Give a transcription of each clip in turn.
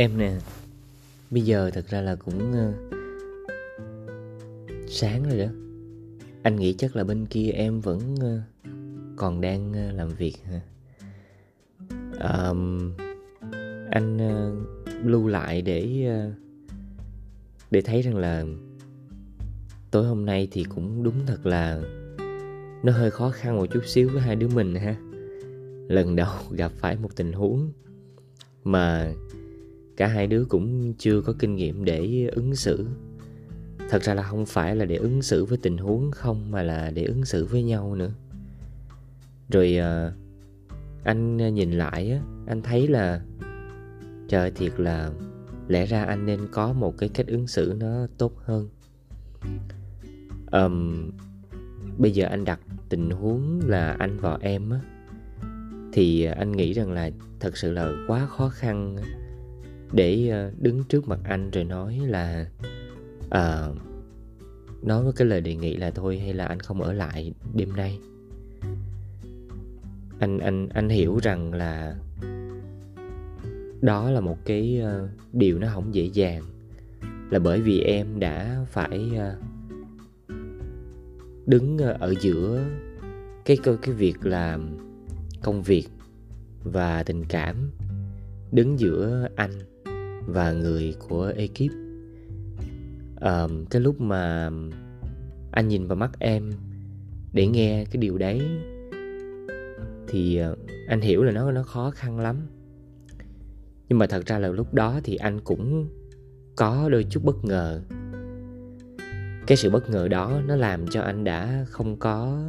Em nè Bây giờ thật ra là cũng uh, Sáng rồi đó. Anh nghĩ chắc là bên kia em vẫn uh, Còn đang uh, làm việc hả? Um, Anh uh, lưu lại để uh, Để thấy rằng là Tối hôm nay thì cũng đúng thật là Nó hơi khó khăn một chút xíu với hai đứa mình ha. Lần đầu gặp phải một tình huống Mà cả hai đứa cũng chưa có kinh nghiệm để ứng xử. Thật ra là không phải là để ứng xử với tình huống không mà là để ứng xử với nhau nữa. Rồi à, anh nhìn lại á anh thấy là trời thiệt là lẽ ra anh nên có một cái cách ứng xử nó tốt hơn. Um, bây giờ anh đặt tình huống là anh và em á thì anh nghĩ rằng là thật sự là quá khó khăn để ờ, đứng trước mặt anh rồi nói là à, nói với cái lời đề nghị là thôi hay là anh không ở lại đêm nay. Anh anh anh hiểu rằng là đó là một cái uh, điều nó không dễ dàng là bởi vì em đã phải uh, đứng ở giữa cái cái việc là công việc và tình cảm đứng giữa anh và người của ekip. À, cái lúc mà anh nhìn vào mắt em để nghe cái điều đấy thì ờ, anh hiểu là nó nó khó khăn lắm. Nhưng mà thật ra là lúc đó thì anh cũng có đôi chút bất ngờ. Cái sự bất ngờ đó nó làm cho anh đã không có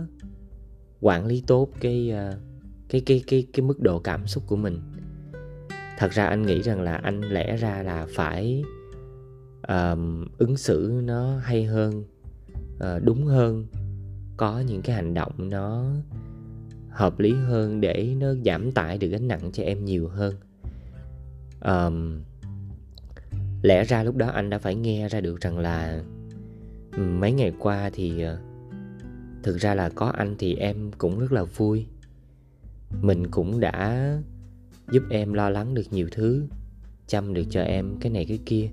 quản lý tốt cái ờ, cái cái cái cái mức độ cảm xúc của mình thật ra anh nghĩ rằng là anh lẽ ra là phải um, ứng xử nó hay hơn uh, đúng hơn có những cái hành động nó hợp lý hơn để nó giảm tải được gánh nặng cho em nhiều hơn. Um, lẽ ra lúc đó anh đã phải nghe ra được rằng là mấy ngày qua thì ờ, thực ra là có anh thì em cũng rất là vui. Mình cũng đã giúp em lo lắng được nhiều thứ, chăm được cho em cái này cái kia.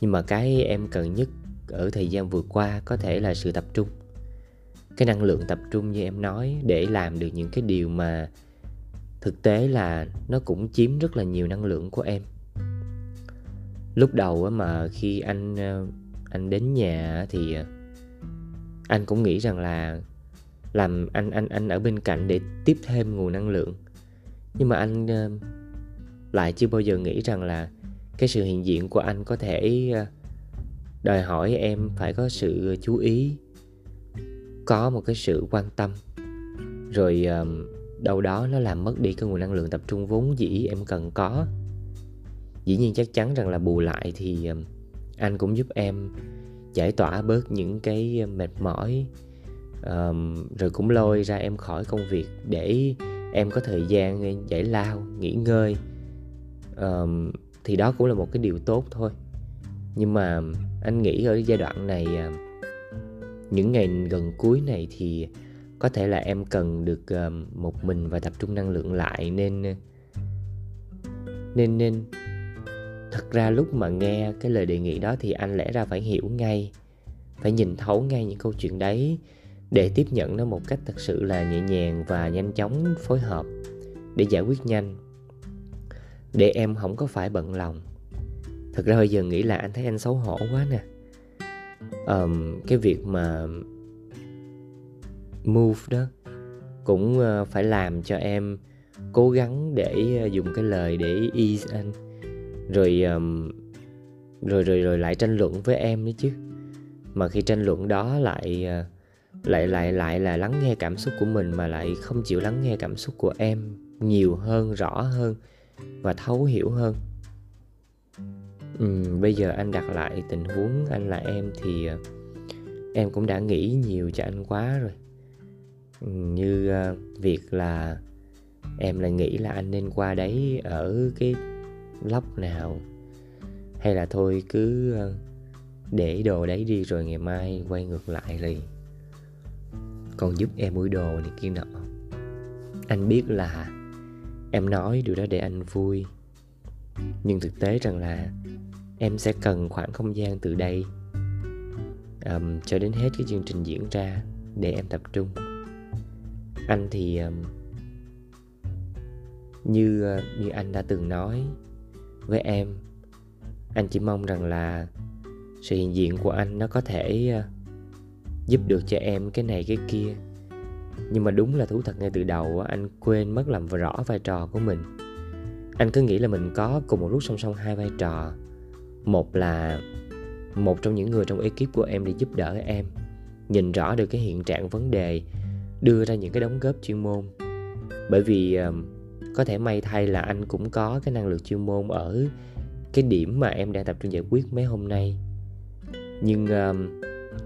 Nhưng mà cái em cần nhất ở thời gian vừa qua có thể là sự tập trung. Cái năng lượng tập trung như em nói để làm được những cái điều mà thực tế là nó cũng chiếm rất là nhiều năng lượng của em. Lúc đầu mà khi anh ờ, anh đến nhà thì ờ, anh cũng nghĩ rằng là làm anh anh anh ở bên cạnh để tiếp thêm nguồn năng lượng nhưng mà anh uh, lại chưa bao giờ nghĩ rằng là cái sự hiện diện của anh có thể uh, đòi hỏi em phải có sự chú ý có một cái sự quan tâm. Rồi uh, đâu đó nó làm mất đi cái nguồn năng lượng tập trung vốn dĩ em cần có. Dĩ nhiên chắc chắn rằng là bù lại thì uh, anh cũng giúp em giải tỏa bớt những cái mệt mỏi. Um, rồi cũng lôi ra em khỏi công việc để em có thời gian giải lao nghỉ ngơi. Um, thì đó cũng là một cái điều tốt thôi. Nhưng mà anh nghĩ ở giai đoạn này à, những ngày gần cuối này thì có thể là em cần được à, một mình và tập trung năng lượng lại nên à, nên nên thật ra lúc mà nghe cái lời đề nghị đó thì anh lẽ ra phải hiểu ngay phải nhìn thấu ngay những câu chuyện đấy để tiếp nhận nó một cách thật sự là nhẹ nhàng và nhanh chóng phối hợp để giải quyết nhanh. Để em không có phải bận lòng. Thật ra bây giờ nghĩ là anh thấy anh xấu hổ quá nè. Um, cái việc mà move đó cũng ờ, phải làm cho em cố gắng để ờ, dùng cái lời để ease anh. Rồi um, rồi rồi rồi lại tranh luận với em nữa chứ. Mà khi tranh luận đó lại uh, lại lại lại là lắng nghe cảm xúc của mình mà lại không chịu lắng nghe cảm xúc của em nhiều hơn rõ hơn và thấu hiểu hơn. Ừ, bây giờ anh đặt lại tình huống anh là em thì ờ, em cũng đã nghĩ nhiều cho anh quá rồi. Ừ, như ờ, việc là em lại nghĩ là anh nên qua đấy ở cái lóc nào hay là thôi cứ ờ, để đồ đấy đi rồi ngày mai quay ngược lại liền con giúp em mua đồ này kia nọ. Anh biết là em nói điều đó để anh vui. Nhưng thực tế rằng là em sẽ cần khoảng không gian từ đây um, cho đến hết cái chương trình diễn ra để em tập trung. Anh thì um, như ờ, như anh đã từng nói với em anh chỉ mong rằng là sự hiện diện của anh nó có thể uh, giúp được cho em cái này cái kia. Nhưng mà đúng là thú thật ngay từ đầu anh quên mất làm rõ vai trò của mình. Anh cứ nghĩ là mình có cùng một lúc song song hai vai trò. Một là một trong những người trong ekip của em để giúp đỡ em, nhìn rõ được cái hiện trạng vấn đề, đưa ra những cái đóng góp chuyên môn. Bởi vì có thể may thay là anh cũng có cái năng lực chuyên môn ở cái điểm mà em đang tập trung giải quyết mấy hôm nay. Nhưng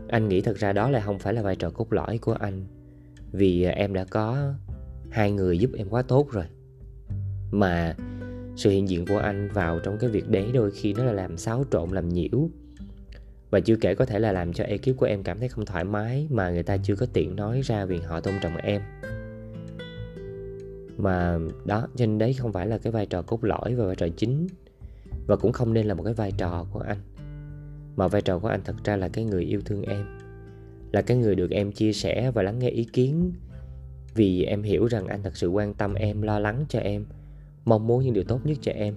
anh nghĩ thật ra đó là không phải là vai trò cốt lõi của anh. Vì à, em đã có hai người giúp em quá tốt rồi. Mà sự hiện diện của anh vào trong cái việc đấy đôi khi nó là làm xáo trộn, làm nhiễu. Và chưa kể có thể là làm cho ekip của em cảm thấy không thoải mái mà người ta chưa có tiện nói ra vì họ tôn trọng em. Mà đó cho nên đấy không phải là cái vai trò cốt lõi và vai trò chính và cũng không nên là một cái vai trò của anh mà vai trò của anh thật ra là cái người yêu thương em. Là cái người được em chia sẻ và lắng nghe ý kiến. Vì em hiểu rằng anh thật sự quan tâm em, lo lắng cho em, mong muốn những điều tốt nhất cho em.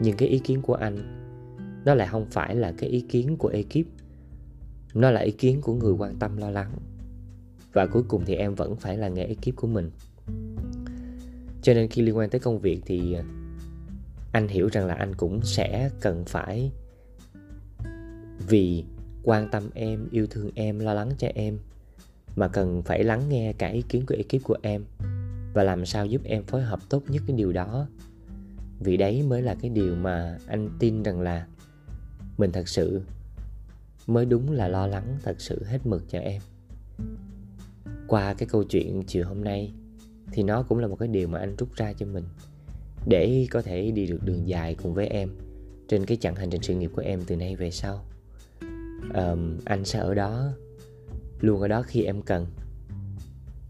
Nhưng cái ý kiến của anh, nó lại không phải là cái ý kiến của ekip. Nó là ý kiến của người quan tâm lo lắng. Và cuối cùng thì em vẫn phải là nghe ekip của mình. Cho nên khi liên quan tới công việc thì anh hiểu rằng là anh cũng sẽ cần phải vì quan tâm em, yêu thương em, lo lắng cho em mà cần phải lắng nghe cả ý kiến của ekip của em và làm sao giúp em phối hợp tốt nhất cái điều đó. Vì đấy mới là cái điều mà anh tin rằng là mình thật sự mới đúng là lo lắng thật sự hết mực cho em. Qua cái câu chuyện chiều hôm nay thì nó cũng là một cái điều mà anh rút ra cho mình để có thể đi được đường dài cùng với em trên cái chặng hành trình sự nghiệp của em từ nay về sau um, anh sẽ ở đó luôn ở đó khi em cần.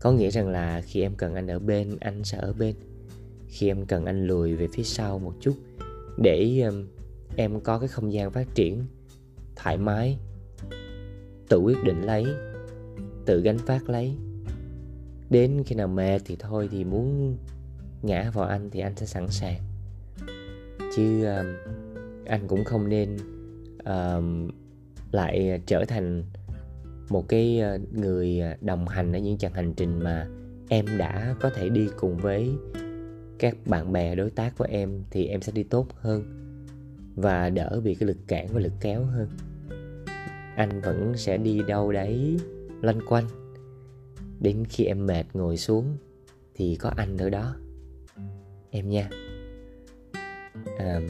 Có nghĩa rằng là khi em cần anh ở bên anh sẽ ở bên. Khi em cần anh lùi về phía sau một chút để um, em có cái không gian phát triển thoải mái tự quyết định lấy tự gánh phát lấy. Đến khi nào mệt thì thôi thì muốn ngã vào anh thì anh sẽ sẵn sàng. Chứ um, anh cũng không nên um, lại à, trở thành một cái à, người à, đồng hành ở những chặng hành trình mà em đã có thể đi cùng với các bạn bè đối tác của em thì em sẽ đi tốt hơn và đỡ bị cái lực cản và lực kéo hơn. Anh vẫn sẽ đi đâu đấy loanh quanh. Đến khi em mệt ngồi xuống thì có anh ở đó. Em nha. À,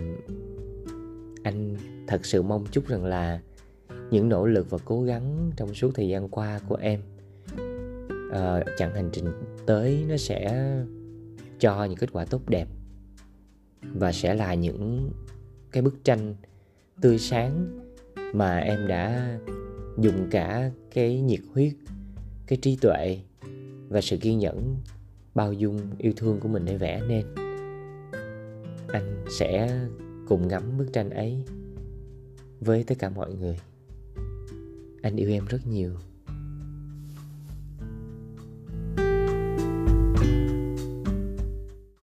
anh thật sự mong chúc rằng là những nỗ lực và cố gắng trong suốt thời gian qua của em. À, chặng hành trình tới nó sẽ cho những kết quả tốt đẹp và sẽ là những cái bức tranh tươi sáng mà em đã dùng cả cái nhiệt huyết cái trí tuệ và sự kiên nhẫn bao dung yêu thương của mình để vẽ nên. Anh sẽ cùng ngắm bức tranh ấy với tất cả mọi người anh yêu em rất nhiều.